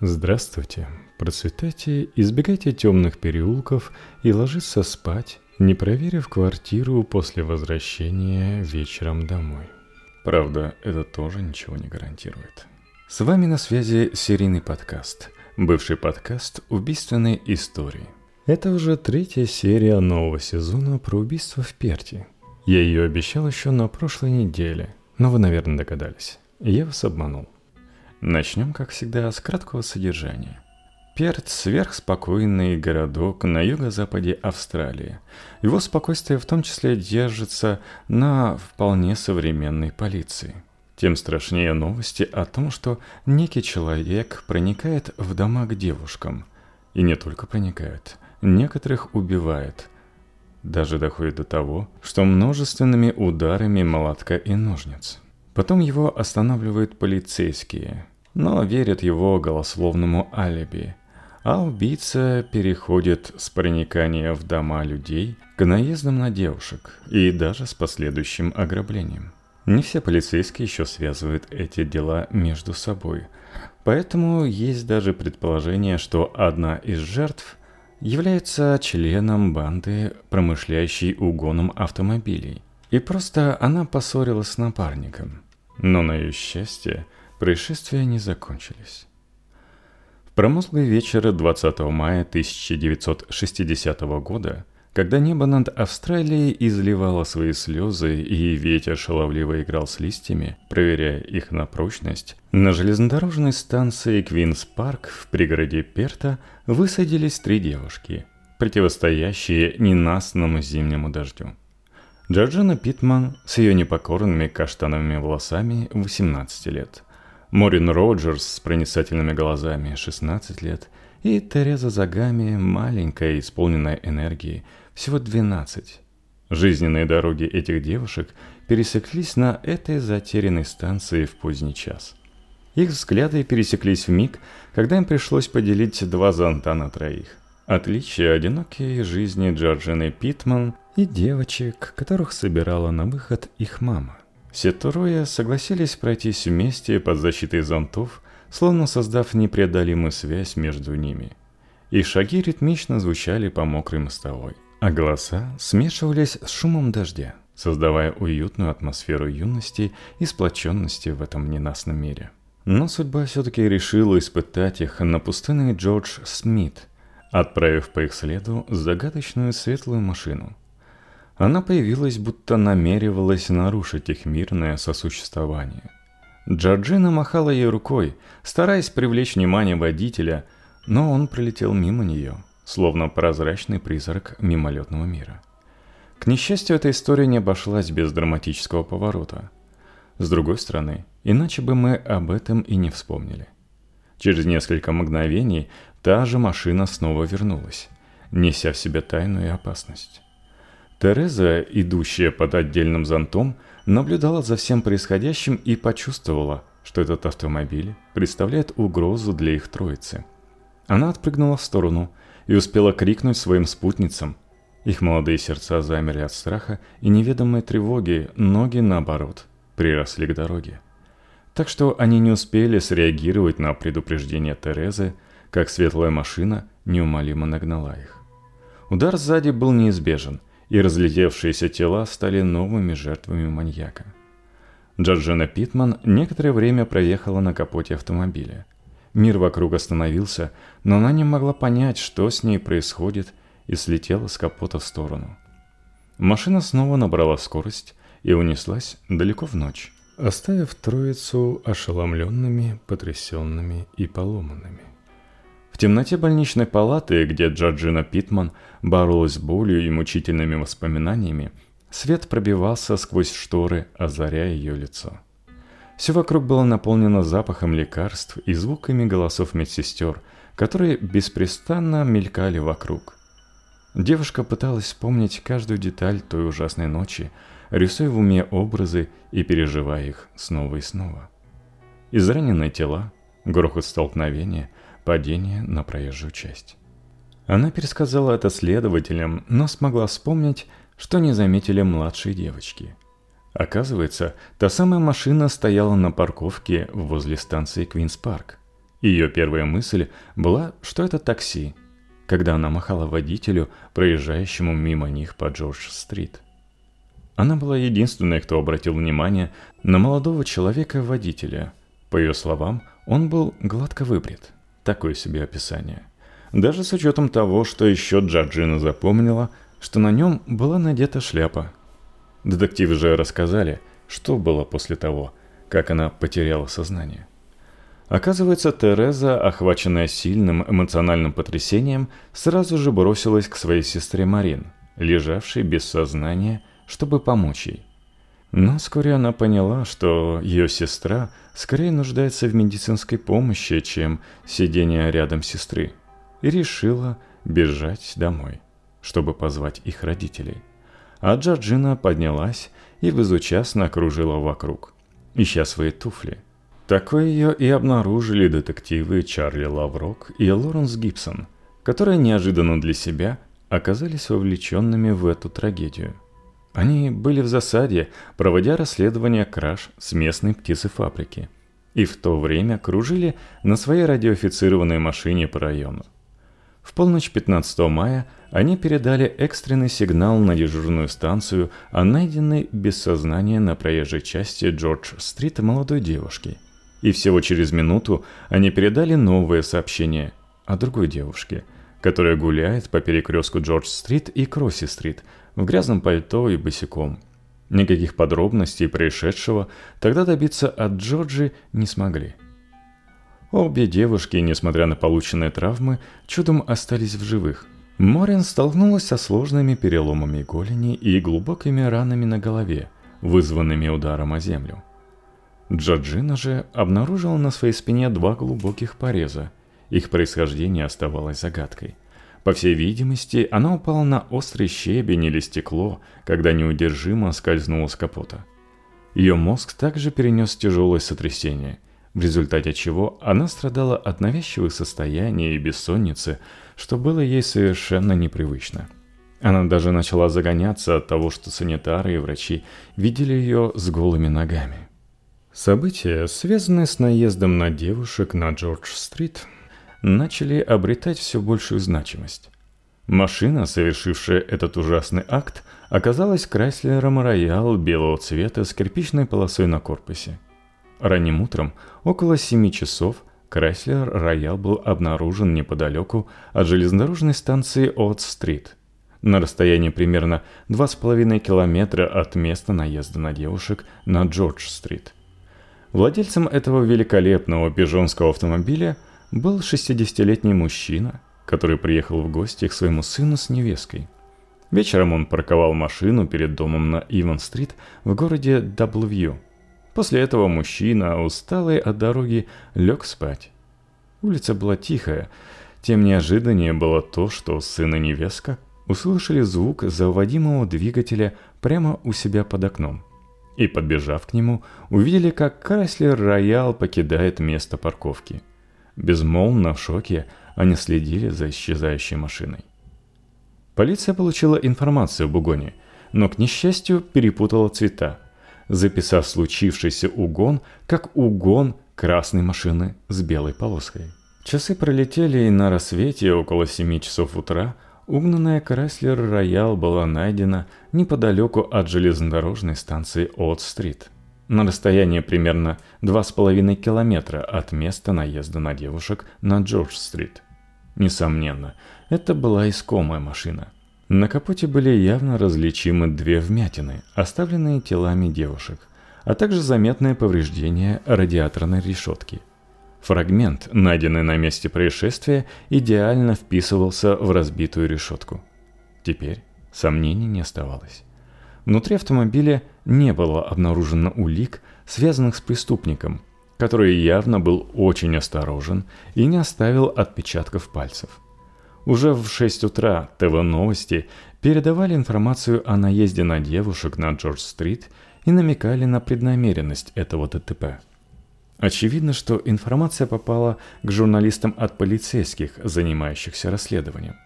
Здравствуйте, процветайте, избегайте темных переулков и ложиться спать, не проверив квартиру после возвращения вечером домой. Правда, это тоже ничего не гарантирует. С вами на связи серийный подкаст, бывший подкаст убийственной истории. Это уже третья серия нового сезона про убийство в Перти. Я ее обещал еще на прошлой неделе, но вы, наверное, догадались. Я вас обманул. Начнем, как всегда, с краткого содержания. Перт – сверхспокойный городок на юго-западе Австралии. Его спокойствие в том числе держится на вполне современной полиции. Тем страшнее новости о том, что некий человек проникает в дома к девушкам. И не только проникает, некоторых убивает. Даже доходит до того, что множественными ударами молотка и ножниц – Потом его останавливают полицейские, но верят его голословному алиби. А убийца переходит с проникания в дома людей к наездам на девушек и даже с последующим ограблением. Не все полицейские еще связывают эти дела между собой, поэтому есть даже предположение, что одна из жертв является членом банды, промышляющей угоном автомобилей. И просто она поссорилась с напарником – но на ее счастье происшествия не закончились. В промозглый вечер 20 мая 1960 года, когда небо над Австралией изливало свои слезы и ветер шаловливо играл с листьями, проверяя их на прочность, на железнодорожной станции Квинс Парк в пригороде Перта высадились три девушки, противостоящие ненастному зимнему дождю. Джорджина Питман с ее непокорными каштановыми волосами 18 лет, Морин Роджерс с проницательными глазами 16 лет и Тереза Загами, маленькая, исполненная энергии, всего 12. Жизненные дороги этих девушек пересеклись на этой затерянной станции в поздний час. Их взгляды пересеклись в миг, когда им пришлось поделить два зонта на троих. Отличие одинокой жизни Джорджины Питман и девочек, которых собирала на выход их мама. Все трое согласились пройтись вместе под защитой зонтов, словно создав непреодолимую связь между ними. И шаги ритмично звучали по мокрой мостовой, а голоса смешивались с шумом дождя, создавая уютную атмосферу юности и сплоченности в этом ненастном мире. Но судьба все-таки решила испытать их на пустынный Джордж Смит – отправив по их следу загадочную светлую машину. Она появилась, будто намеревалась нарушить их мирное сосуществование. Джорджина махала ей рукой, стараясь привлечь внимание водителя, но он пролетел мимо нее, словно прозрачный призрак мимолетного мира. К несчастью, эта история не обошлась без драматического поворота. С другой стороны, иначе бы мы об этом и не вспомнили. Через несколько мгновений Та же машина снова вернулась, неся в себе тайную опасность. Тереза, идущая под отдельным зонтом, наблюдала за всем происходящим и почувствовала, что этот автомобиль представляет угрозу для их троицы. Она отпрыгнула в сторону и успела крикнуть своим спутницам. Их молодые сердца замерли от страха и неведомой тревоги, ноги, наоборот, приросли к дороге. Так что они не успели среагировать на предупреждение Терезы, как светлая машина неумолимо нагнала их. Удар сзади был неизбежен, и разлетевшиеся тела стали новыми жертвами маньяка. Джорджина Питман некоторое время проехала на капоте автомобиля. Мир вокруг остановился, но она не могла понять, что с ней происходит, и слетела с капота в сторону. Машина снова набрала скорость и унеслась далеко в ночь, оставив троицу ошеломленными, потрясенными и поломанными. В темноте больничной палаты, где Джорджина Питман боролась с болью и мучительными воспоминаниями, свет пробивался сквозь шторы, озаряя ее лицо. Все вокруг было наполнено запахом лекарств и звуками голосов медсестер, которые беспрестанно мелькали вокруг. Девушка пыталась вспомнить каждую деталь той ужасной ночи, рисуя в уме образы и переживая их снова и снова. Израненные тела, грохот столкновения, падение на проезжую часть. Она пересказала это следователям, но смогла вспомнить, что не заметили младшие девочки. Оказывается, та самая машина стояла на парковке возле станции Квинс Парк. Ее первая мысль была, что это такси, когда она махала водителю, проезжающему мимо них по Джордж-стрит. Она была единственной, кто обратил внимание на молодого человека-водителя. По ее словам, он был гладко выбрит. Такое себе описание. Даже с учетом того, что еще Джорджина запомнила, что на нем была надета шляпа. Детективы же рассказали, что было после того, как она потеряла сознание. Оказывается, Тереза, охваченная сильным эмоциональным потрясением, сразу же бросилась к своей сестре Марин, лежавшей без сознания, чтобы помочь ей. Но вскоре она поняла, что ее сестра скорее нуждается в медицинской помощи, чем сидение рядом сестры, и решила бежать домой, чтобы позвать их родителей. А Джорджина поднялась и безучастно окружила вокруг, ища свои туфли. Такое ее и обнаружили детективы Чарли Лаврок и Лоренс Гибсон, которые неожиданно для себя оказались вовлеченными в эту трагедию. Они были в засаде, проводя расследование краж с местной птицефабрики, и в то время кружили на своей радиоофицированной машине по району. В полночь 15 мая они передали экстренный сигнал на дежурную станцию о найденной без сознания на проезжей части Джордж-стрит молодой девушке. И всего через минуту они передали новое сообщение о другой девушке, которая гуляет по перекрестку Джордж-стрит и Кросси-стрит в грязном пальто и босиком. Никаких подробностей происшедшего тогда добиться от Джорджи не смогли. Обе девушки, несмотря на полученные травмы, чудом остались в живых. Морин столкнулась со сложными переломами голени и глубокими ранами на голове, вызванными ударом о землю. Джорджина же обнаружила на своей спине два глубоких пореза. Их происхождение оставалось загадкой. По всей видимости, она упала на острый щебень или стекло, когда неудержимо скользнула с капота. Ее мозг также перенес тяжелое сотрясение – в результате чего она страдала от навязчивых состояний и бессонницы, что было ей совершенно непривычно. Она даже начала загоняться от того, что санитары и врачи видели ее с голыми ногами. События, связанные с наездом на девушек на Джордж-стрит, начали обретать все большую значимость. Машина, совершившая этот ужасный акт, оказалась Крайслером Роял белого цвета с кирпичной полосой на корпусе – Ранним утром, около 7 часов, Крайслер Роял был обнаружен неподалеку от железнодорожной станции От-стрит, на расстоянии примерно 2,5 километра от места наезда на девушек на Джордж-стрит. Владельцем этого великолепного пижонского автомобиля был 60-летний мужчина, который приехал в гости к своему сыну с невесткой. Вечером он парковал машину перед домом на Иван-стрит в городе Даблвью – После этого мужчина, усталый от дороги, лег спать. Улица была тихая, тем неожиданнее было то, что сын и невестка услышали звук заводимого двигателя прямо у себя под окном. И, подбежав к нему, увидели, как Крайслер Роял покидает место парковки. Безмолвно в шоке они следили за исчезающей машиной. Полиция получила информацию об угоне, но, к несчастью, перепутала цвета – записав случившийся угон как угон красной машины с белой полоской. Часы пролетели, и на рассвете около 7 часов утра угнанная Крайслер Роял была найдена неподалеку от железнодорожной станции От-стрит, на расстоянии примерно 2,5 километра от места наезда на девушек на Джордж-стрит. Несомненно, это была искомая машина – на капоте были явно различимы две вмятины, оставленные телами девушек, а также заметное повреждение радиаторной решетки. Фрагмент, найденный на месте происшествия, идеально вписывался в разбитую решетку. Теперь сомнений не оставалось. Внутри автомобиля не было обнаружено улик, связанных с преступником, который явно был очень осторожен и не оставил отпечатков пальцев – уже в 6 утра ТВ-новости передавали информацию о наезде на девушек на Джордж-стрит и намекали на преднамеренность этого ДТП. Очевидно, что информация попала к журналистам от полицейских, занимающихся расследованием.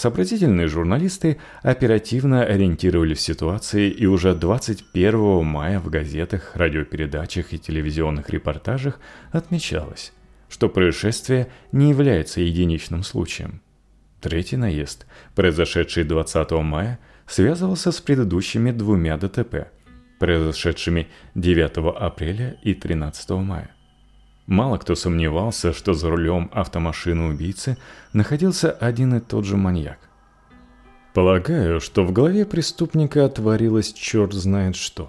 Сообразительные журналисты оперативно ориентировали в ситуации и уже 21 мая в газетах, радиопередачах и телевизионных репортажах отмечалось, что происшествие не является единичным случаем. Третий наезд, произошедший 20 мая, связывался с предыдущими двумя ДТП, произошедшими 9 апреля и 13 мая. Мало кто сомневался, что за рулем автомашины убийцы находился один и тот же маньяк. Полагаю, что в голове преступника отворилось черт знает что.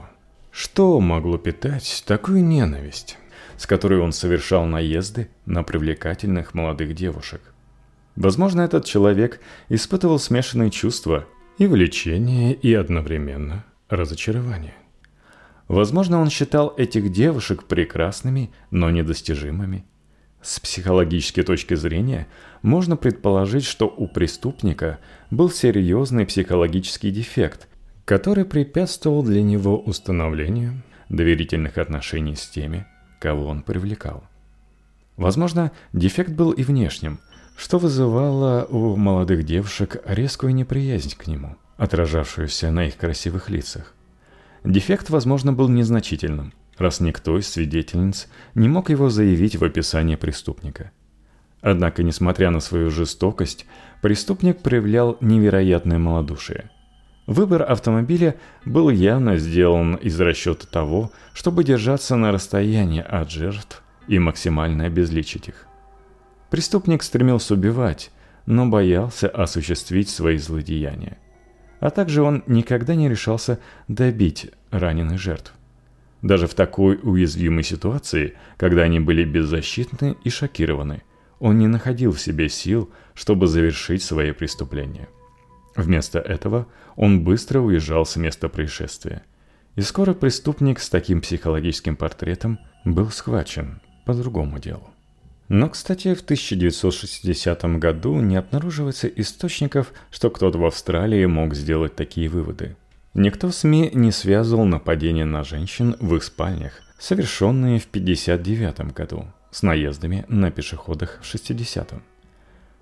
Что могло питать такую ненависть, с которой он совершал наезды на привлекательных молодых девушек? Возможно, этот человек испытывал смешанные чувства и влечение, и одновременно разочарование. Возможно, он считал этих девушек прекрасными, но недостижимыми. С психологической точки зрения можно предположить, что у преступника был серьезный психологический дефект, который препятствовал для него установлению доверительных отношений с теми, кого он привлекал. Возможно, дефект был и внешним – что вызывало у молодых девушек резкую неприязнь к нему, отражавшуюся на их красивых лицах. Дефект, возможно, был незначительным, раз никто из свидетельниц не мог его заявить в описании преступника. Однако, несмотря на свою жестокость, преступник проявлял невероятное малодушие. Выбор автомобиля был явно сделан из расчета того, чтобы держаться на расстоянии от жертв и максимально обезличить их. Преступник стремился убивать, но боялся осуществить свои злодеяния. А также он никогда не решался добить раненых жертв. Даже в такой уязвимой ситуации, когда они были беззащитны и шокированы, он не находил в себе сил, чтобы завершить свои преступления. Вместо этого он быстро уезжал с места происшествия. И скоро преступник с таким психологическим портретом был схвачен по другому делу. Но, кстати, в 1960 году не обнаруживается источников, что кто-то в Австралии мог сделать такие выводы. Никто в СМИ не связывал нападения на женщин в их спальнях, совершенные в 1959 году, с наездами на пешеходах в 60-м.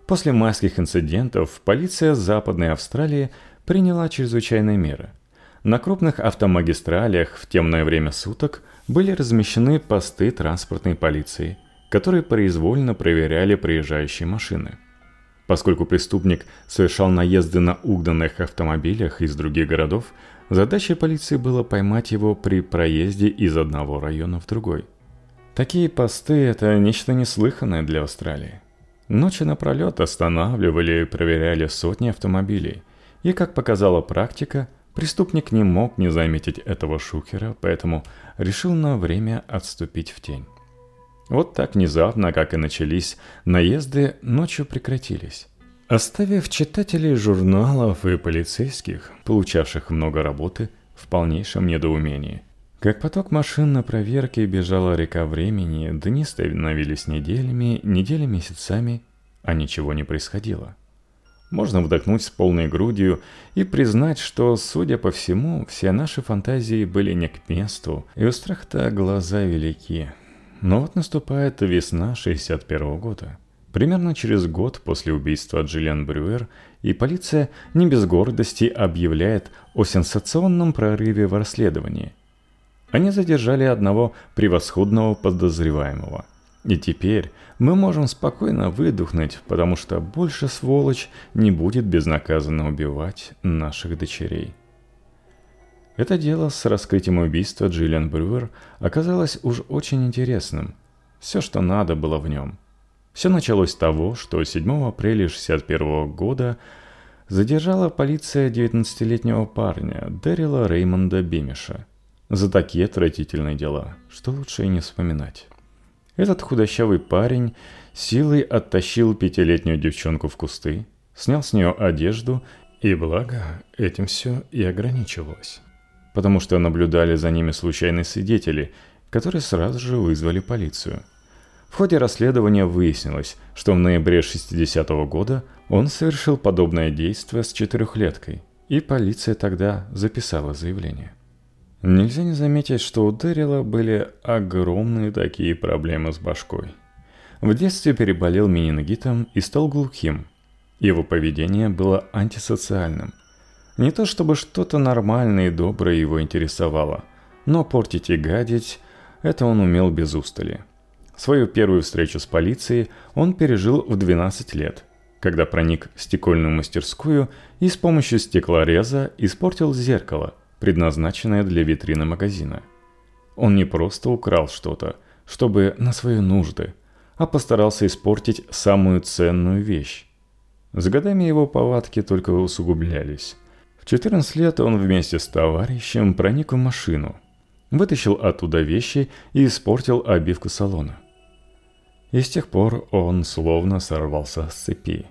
После майских инцидентов полиция Западной Австралии приняла чрезвычайные меры. На крупных автомагистралях в темное время суток были размещены посты транспортной полиции – которые произвольно проверяли проезжающие машины. Поскольку преступник совершал наезды на угнанных автомобилях из других городов, задачей полиции было поймать его при проезде из одного района в другой. Такие посты – это нечто неслыханное для Австралии. Ночи напролет останавливали и проверяли сотни автомобилей. И, как показала практика, преступник не мог не заметить этого шухера, поэтому решил на время отступить в тень. Вот так внезапно, как и начались, наезды ночью прекратились. Оставив читателей журналов и полицейских, получавших много работы, в полнейшем недоумении. Как поток машин на проверке бежала река времени, дни становились неделями, недели месяцами, а ничего не происходило. Можно вдохнуть с полной грудью и признать, что, судя по всему, все наши фантазии были не к месту, и у страха глаза велики, но вот наступает весна 61 года. Примерно через год после убийства Джиллиан Брюер, и полиция не без гордости объявляет о сенсационном прорыве в расследовании. Они задержали одного превосходного подозреваемого. И теперь мы можем спокойно выдохнуть, потому что больше сволочь не будет безнаказанно убивать наших дочерей. Это дело с раскрытием убийства Джиллиан Брюер оказалось уж очень интересным. Все, что надо было в нем. Все началось с того, что 7 апреля 1961 года задержала полиция 19-летнего парня Дэрила Реймонда Бемиша за такие отвратительные дела, что лучше и не вспоминать. Этот худощавый парень силой оттащил пятилетнюю девчонку в кусты, снял с нее одежду, и благо этим все и ограничивалось потому что наблюдали за ними случайные свидетели, которые сразу же вызвали полицию. В ходе расследования выяснилось, что в ноябре 60 -го года он совершил подобное действие с четырехлеткой, и полиция тогда записала заявление. Нельзя не заметить, что у Дэрила были огромные такие проблемы с башкой. В детстве переболел менингитом и стал глухим. Его поведение было антисоциальным – не то чтобы что-то нормальное и доброе его интересовало, но портить и гадить – это он умел без устали. Свою первую встречу с полицией он пережил в 12 лет, когда проник в стекольную мастерскую и с помощью стеклореза испортил зеркало, предназначенное для витрины магазина. Он не просто украл что-то, чтобы на свои нужды, а постарался испортить самую ценную вещь. С годами его повадки только усугублялись. В 14 лет он вместе с товарищем проник в машину, вытащил оттуда вещи и испортил обивку салона. И с тех пор он словно сорвался с цепи.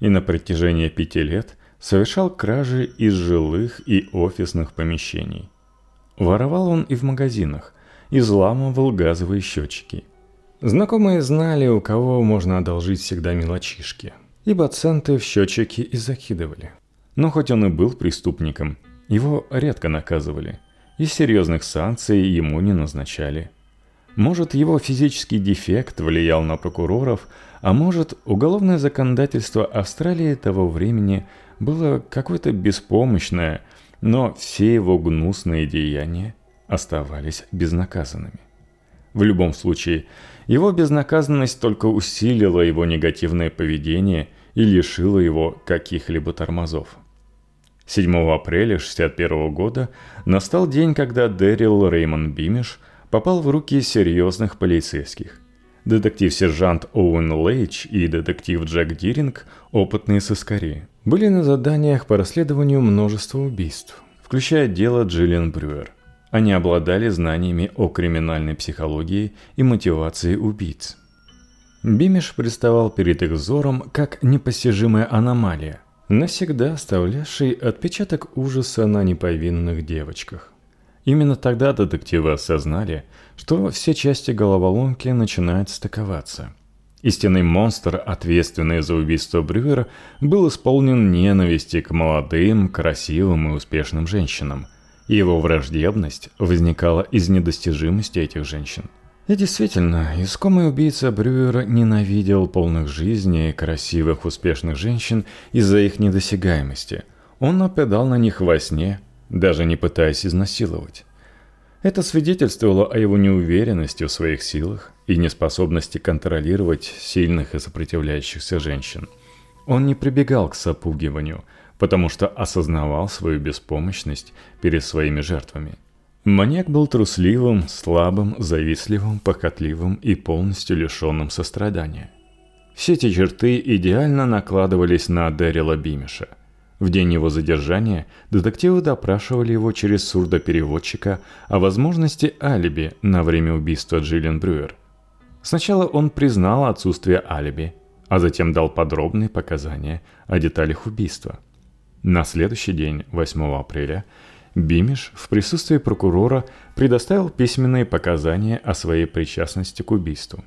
И на протяжении пяти лет совершал кражи из жилых и офисных помещений. Воровал он и в магазинах, изламывал газовые счетчики. Знакомые знали, у кого можно одолжить всегда мелочишки, ибо центы в счетчики и закидывали. Но хоть он и был преступником, его редко наказывали, и серьезных санкций ему не назначали – может, его физический дефект влиял на прокуроров, а может, уголовное законодательство Австралии того времени было какое-то беспомощное, но все его гнусные деяния оставались безнаказанными. В любом случае, его безнаказанность только усилила его негативное поведение и лишила его каких-либо тормозов. 7 апреля 1961 года настал день, когда Дэрил Реймон Бимиш – попал в руки серьезных полицейских. Детектив-сержант Оуэн Лейч и детектив Джек Диринг, опытные сыскари, были на заданиях по расследованию множества убийств, включая дело Джиллиан Брюер. Они обладали знаниями о криминальной психологии и мотивации убийц. Бимиш представал перед их взором как непостижимая аномалия, навсегда оставлявший отпечаток ужаса на неповинных девочках. Именно тогда детективы осознали, что все части головоломки начинают стыковаться. Истинный монстр, ответственный за убийство Брюера, был исполнен ненависти к молодым, красивым и успешным женщинам. И его враждебность возникала из недостижимости этих женщин. И действительно, искомый убийца Брюера ненавидел полных жизни и красивых успешных женщин из-за их недосягаемости. Он нападал на них во сне, даже не пытаясь изнасиловать. Это свидетельствовало о его неуверенности в своих силах и неспособности контролировать сильных и сопротивляющихся женщин. Он не прибегал к сопугиванию, потому что осознавал свою беспомощность перед своими жертвами. Маньяк был трусливым, слабым, завистливым, похотливым и полностью лишенным сострадания. Все эти черты идеально накладывались на Дэрила Бимиша – в день его задержания детективы допрашивали его через сурдопереводчика о возможности алиби на время убийства Джиллиан Брюер. Сначала он признал отсутствие алиби, а затем дал подробные показания о деталях убийства. На следующий день, 8 апреля, Бимиш в присутствии прокурора предоставил письменные показания о своей причастности к убийству.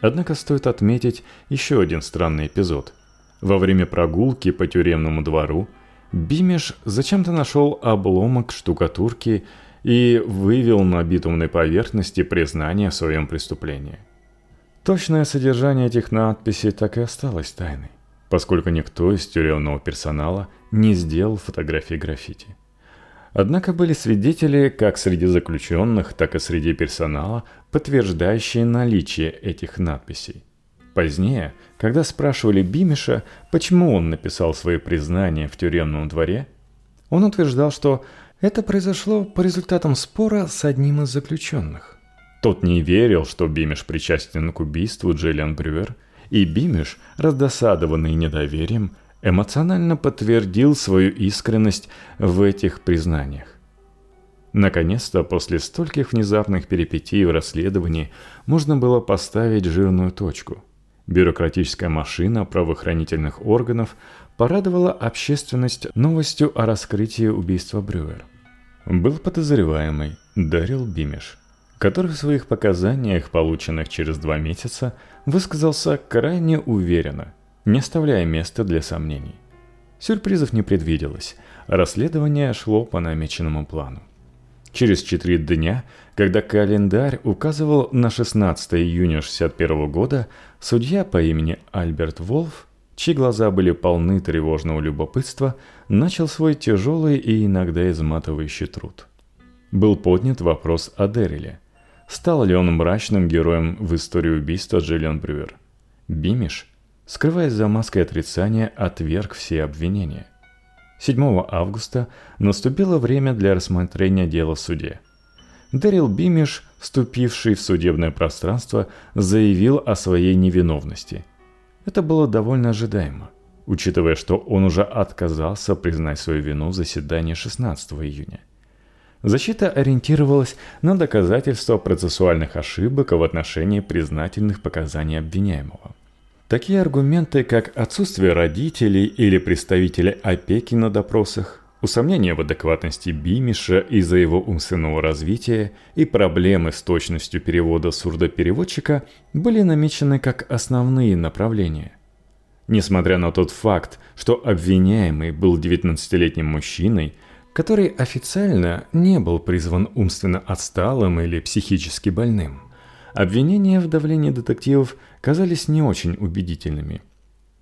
Однако стоит отметить еще один странный эпизод – во время прогулки по тюремному двору Бимеш зачем-то нашел обломок штукатурки и вывел на битумной поверхности признание в своем преступлении. Точное содержание этих надписей так и осталось тайной, поскольку никто из тюремного персонала не сделал фотографии граффити. Однако были свидетели как среди заключенных, так и среди персонала, подтверждающие наличие этих надписей. Позднее, когда спрашивали Бимиша, почему он написал свои признания в тюремном дворе, он утверждал, что это произошло по результатам спора с одним из заключенных. Тот не верил, что Бимиш причастен к убийству Джиллиан Брюер, и Бимиш, раздосадованный недоверием, эмоционально подтвердил свою искренность в этих признаниях. Наконец-то, после стольких внезапных перипетий в расследовании, можно было поставить жирную точку – Бюрократическая машина правоохранительных органов порадовала общественность новостью о раскрытии убийства Брюер. Был подозреваемый Дарил Бимиш, который в своих показаниях, полученных через два месяца, высказался крайне уверенно, не оставляя места для сомнений. Сюрпризов не предвиделось, расследование шло по намеченному плану. Через четыре дня, когда календарь указывал на 16 июня 1961 года, судья по имени Альберт Волф, чьи глаза были полны тревожного любопытства, начал свой тяжелый и иногда изматывающий труд. Был поднят вопрос о Дерриле. стал ли он мрачным героем в истории убийства Джиллиан Брюер. Бимиш, скрываясь за маской отрицания, отверг все обвинения. 7 августа наступило время для рассмотрения дела в суде. Дэрил Бимиш, вступивший в судебное пространство, заявил о своей невиновности. Это было довольно ожидаемо, учитывая, что он уже отказался признать свою вину в заседании 16 июня. Защита ориентировалась на доказательства процессуальных ошибок в отношении признательных показаний обвиняемого. Такие аргументы, как отсутствие родителей или представителей опеки на допросах, усомнение в адекватности Бимиша из-за его умственного развития и проблемы с точностью перевода сурдопереводчика были намечены как основные направления. Несмотря на тот факт, что обвиняемый был 19-летним мужчиной, который официально не был призван умственно отсталым или психически больным – Обвинения в давлении детективов казались не очень убедительными.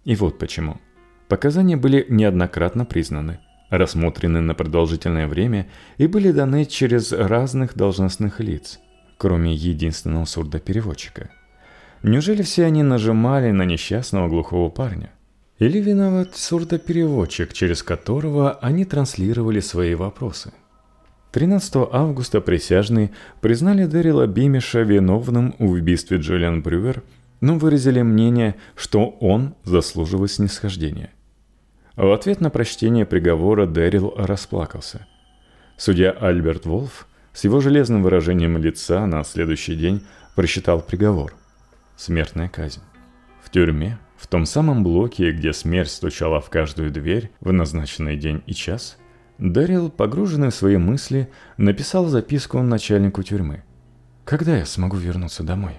И вот почему. Показания были неоднократно признаны, рассмотрены на продолжительное время и были даны через разных должностных лиц, кроме единственного сурдопереводчика. Неужели все они нажимали на несчастного глухого парня? Или виноват сурдопереводчик, через которого они транслировали свои вопросы? 13 августа присяжные признали Дэрила Бимиша виновным в убийстве Джулиан Брюер, но выразили мнение, что он заслуживает снисхождения. В ответ на прочтение приговора Дэрил расплакался. Судья Альберт Волф с его железным выражением лица на следующий день прочитал приговор. Смертная казнь. В тюрьме, в том самом блоке, где смерть стучала в каждую дверь в назначенный день и час – Дэрил, погруженный в свои мысли, написал записку начальнику тюрьмы. «Когда я смогу вернуться домой?»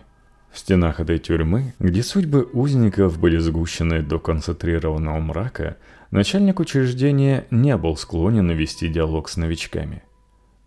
Стенах этой тюрьмы, где судьбы узников были сгущены до концентрированного мрака, начальник учреждения не был склонен вести диалог с новичками.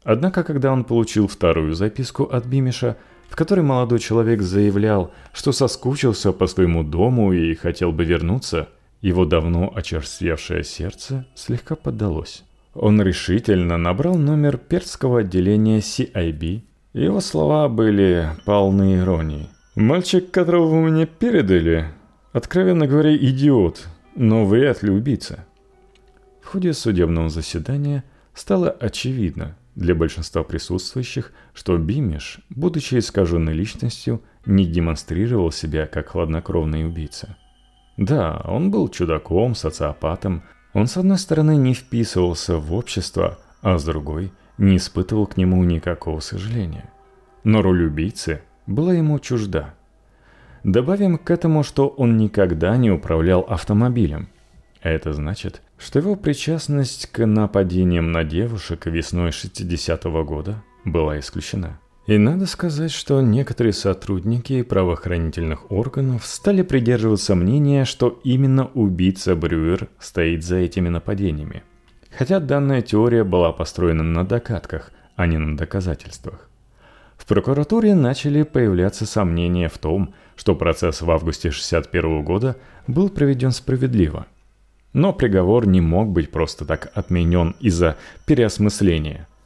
Однако, когда он получил вторую записку от Бимиша, в которой молодой человек заявлял, что соскучился по своему дому и хотел бы вернуться, его давно очерствевшее сердце слегка поддалось. Он решительно набрал номер перского отделения CIB. Его слова были полны иронии. «Мальчик, которого вы мне передали, откровенно говоря, идиот, но вряд ли убийца». В ходе судебного заседания стало очевидно для большинства присутствующих, что Бимиш, будучи искаженной личностью, не демонстрировал себя как хладнокровный убийца. Да, он был чудаком, социопатом, он, с одной стороны, не вписывался в общество, а с другой не испытывал к нему никакого сожаления. Но роль убийцы была ему чужда. Добавим к этому, что он никогда не управлял автомобилем. Это значит, что его причастность к нападениям на девушек весной 60-го года была исключена. И надо сказать, что некоторые сотрудники правоохранительных органов стали придерживаться мнения, что именно убийца Брюер стоит за этими нападениями. Хотя данная теория была построена на догадках, а не на доказательствах. В прокуратуре начали появляться сомнения в том, что процесс в августе 61 года был проведен справедливо. Но приговор не мог быть просто так отменен из-за переосмысления –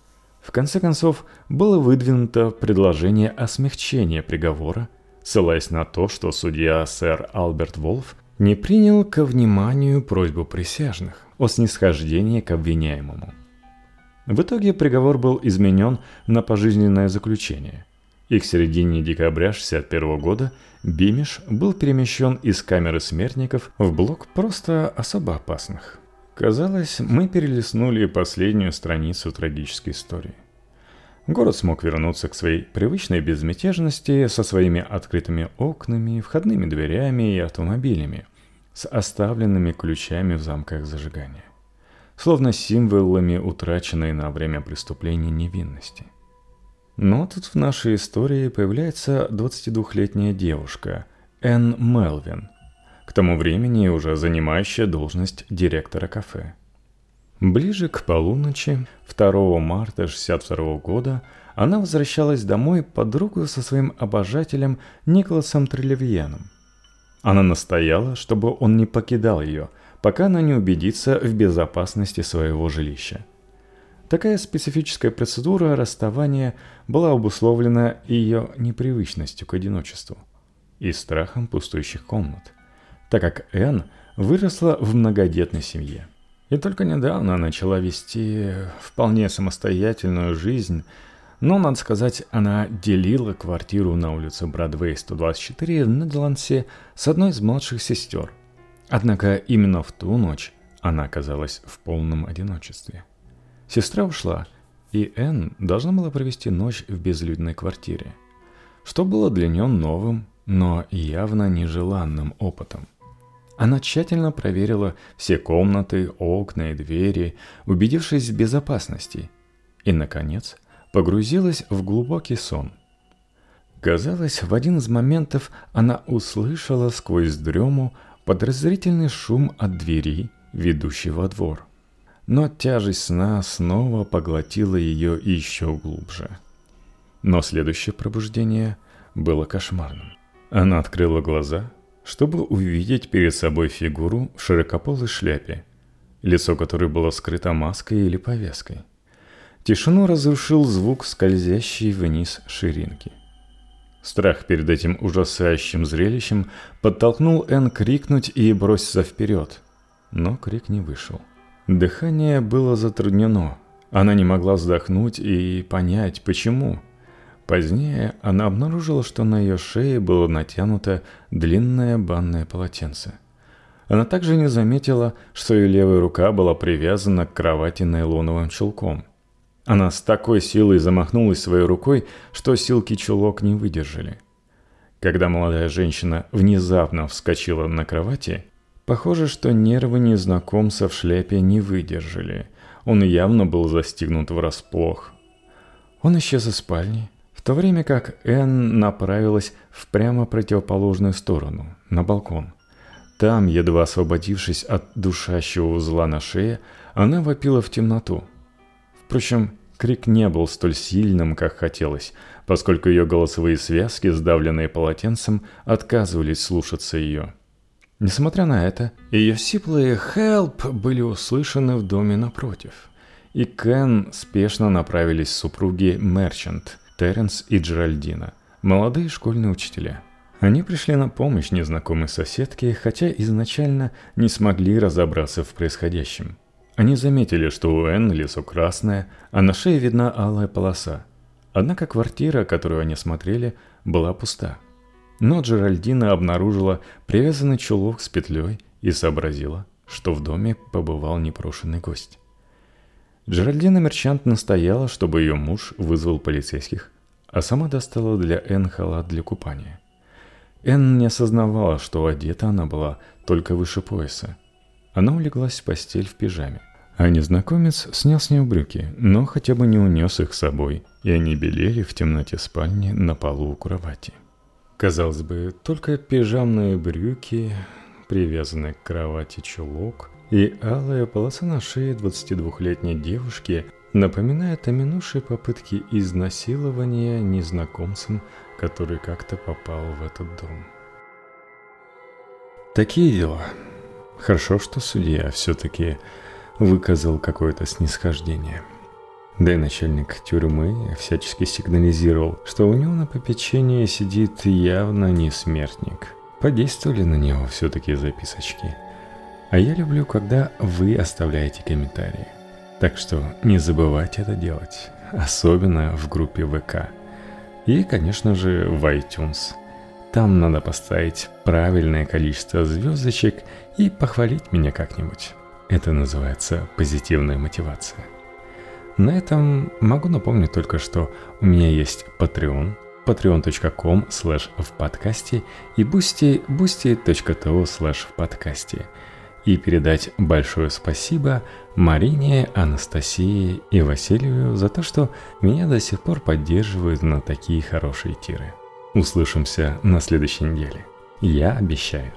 в конце концов, было выдвинуто предложение о смягчении приговора, ссылаясь на то, что судья сэр Альберт Волф не принял ко вниманию просьбу присяжных о снисхождении к обвиняемому. В итоге приговор был изменен на пожизненное заключение, и к середине декабря 1961 года Бимиш был перемещен из камеры смертников в блок просто особо опасных – Казалось, мы перелистнули последнюю страницу трагической истории. Город смог вернуться к своей привычной безмятежности со своими открытыми окнами, входными дверями и автомобилями, с оставленными ключами в замках зажигания, словно символами утраченной на время преступления невинности. Но тут в нашей истории появляется 22-летняя девушка Энн Мелвин – к тому времени уже занимающая должность директора кафе. Ближе к полуночи 2 марта 1962 года она возвращалась домой под руку со своим обожателем Николасом Трелевьеном. Она настояла, чтобы он не покидал ее, пока она не убедится в безопасности своего жилища. Такая специфическая процедура расставания была обусловлена ее непривычностью к одиночеству и страхом пустующих комнат, так как Энн выросла в многодетной семье. И только недавно начала вести вполне самостоятельную жизнь, но, надо сказать, она делила квартиру на улице Бродвей 124 в Недландсе с одной из младших сестер. Однако именно в ту ночь она оказалась в полном одиночестве – Сестра ушла, и Энн должна была провести ночь в безлюдной квартире, что было для нее новым, но явно нежеланным опытом. Она тщательно проверила все комнаты, окна и двери, убедившись в безопасности, и, наконец, погрузилась в глубокий сон. Казалось, в один из моментов она услышала сквозь дрему подозрительный шум от двери, ведущей во двор но тяжесть сна снова поглотила ее еще глубже. Но следующее пробуждение было кошмарным. Она открыла глаза, чтобы увидеть перед собой фигуру в широкополой шляпе, лицо которой было скрыто маской или повязкой. Тишину разрушил звук скользящей вниз ширинки. Страх перед этим ужасающим зрелищем подтолкнул Энн крикнуть и броситься вперед, но крик не вышел. Дыхание было затруднено. Она не могла вздохнуть и понять, почему. Позднее она обнаружила, что на ее шее было натянуто длинное банное полотенце. Она также не заметила, что ее левая рука была привязана к кровати нейлоновым чулком. Она с такой силой замахнулась своей рукой, что силки чулок не выдержали. Когда молодая женщина внезапно вскочила на кровати, Похоже, что нервы незнакомца в шляпе не выдержали. Он явно был застигнут врасплох. Он исчез из спальни, в то время как Энн направилась в прямо противоположную сторону, на балкон. Там, едва освободившись от душащего узла на шее, она вопила в темноту. Впрочем, крик не был столь сильным, как хотелось, поскольку ее голосовые связки, сдавленные полотенцем, отказывались слушаться ее. Несмотря на это, ее сиплые «help» были услышаны в доме напротив. И Кен спешно направились супруги Мерчант, Терренс и Джеральдина, молодые школьные учителя. Они пришли на помощь незнакомой соседке, хотя изначально не смогли разобраться в происходящем. Они заметили, что у Энн лицо красное, а на шее видна алая полоса. Однако квартира, которую они смотрели, была пуста – но Джеральдина обнаружила привязанный чулок с петлей и сообразила, что в доме побывал непрошенный гость. Джеральдина Мерчант настояла, чтобы ее муж вызвал полицейских, а сама достала для Энн халат для купания. Энн не осознавала, что одета она была только выше пояса. Она улеглась в постель в пижаме. А незнакомец снял с нее брюки, но хотя бы не унес их с собой, и они белели в темноте спальни на полу у кровати. Казалось бы, только пижамные брюки, привязанный к кровати чулок и алая полоса на шее 22-летней девушки напоминает о минувшей попытке изнасилования незнакомцем, который как-то попал в этот дом. Такие дела. Хорошо, что судья все-таки выказал какое-то снисхождение – да и начальник тюрьмы всячески сигнализировал, что у него на попечении сидит явно не смертник. Подействовали на него все-таки записочки. А я люблю, когда вы оставляете комментарии. Так что не забывайте это делать, особенно в группе ВК. И, конечно же, в iTunes. Там надо поставить правильное количество звездочек и похвалить меня как-нибудь. Это называется позитивная мотивация. На этом могу напомнить только, что у меня есть Patreon, patreon.com slash в подкасте и boosty, boosty.to slash в подкасте. И передать большое спасибо Марине, Анастасии и Василию за то, что меня до сих пор поддерживают на такие хорошие тиры. Услышимся на следующей неделе. Я обещаю.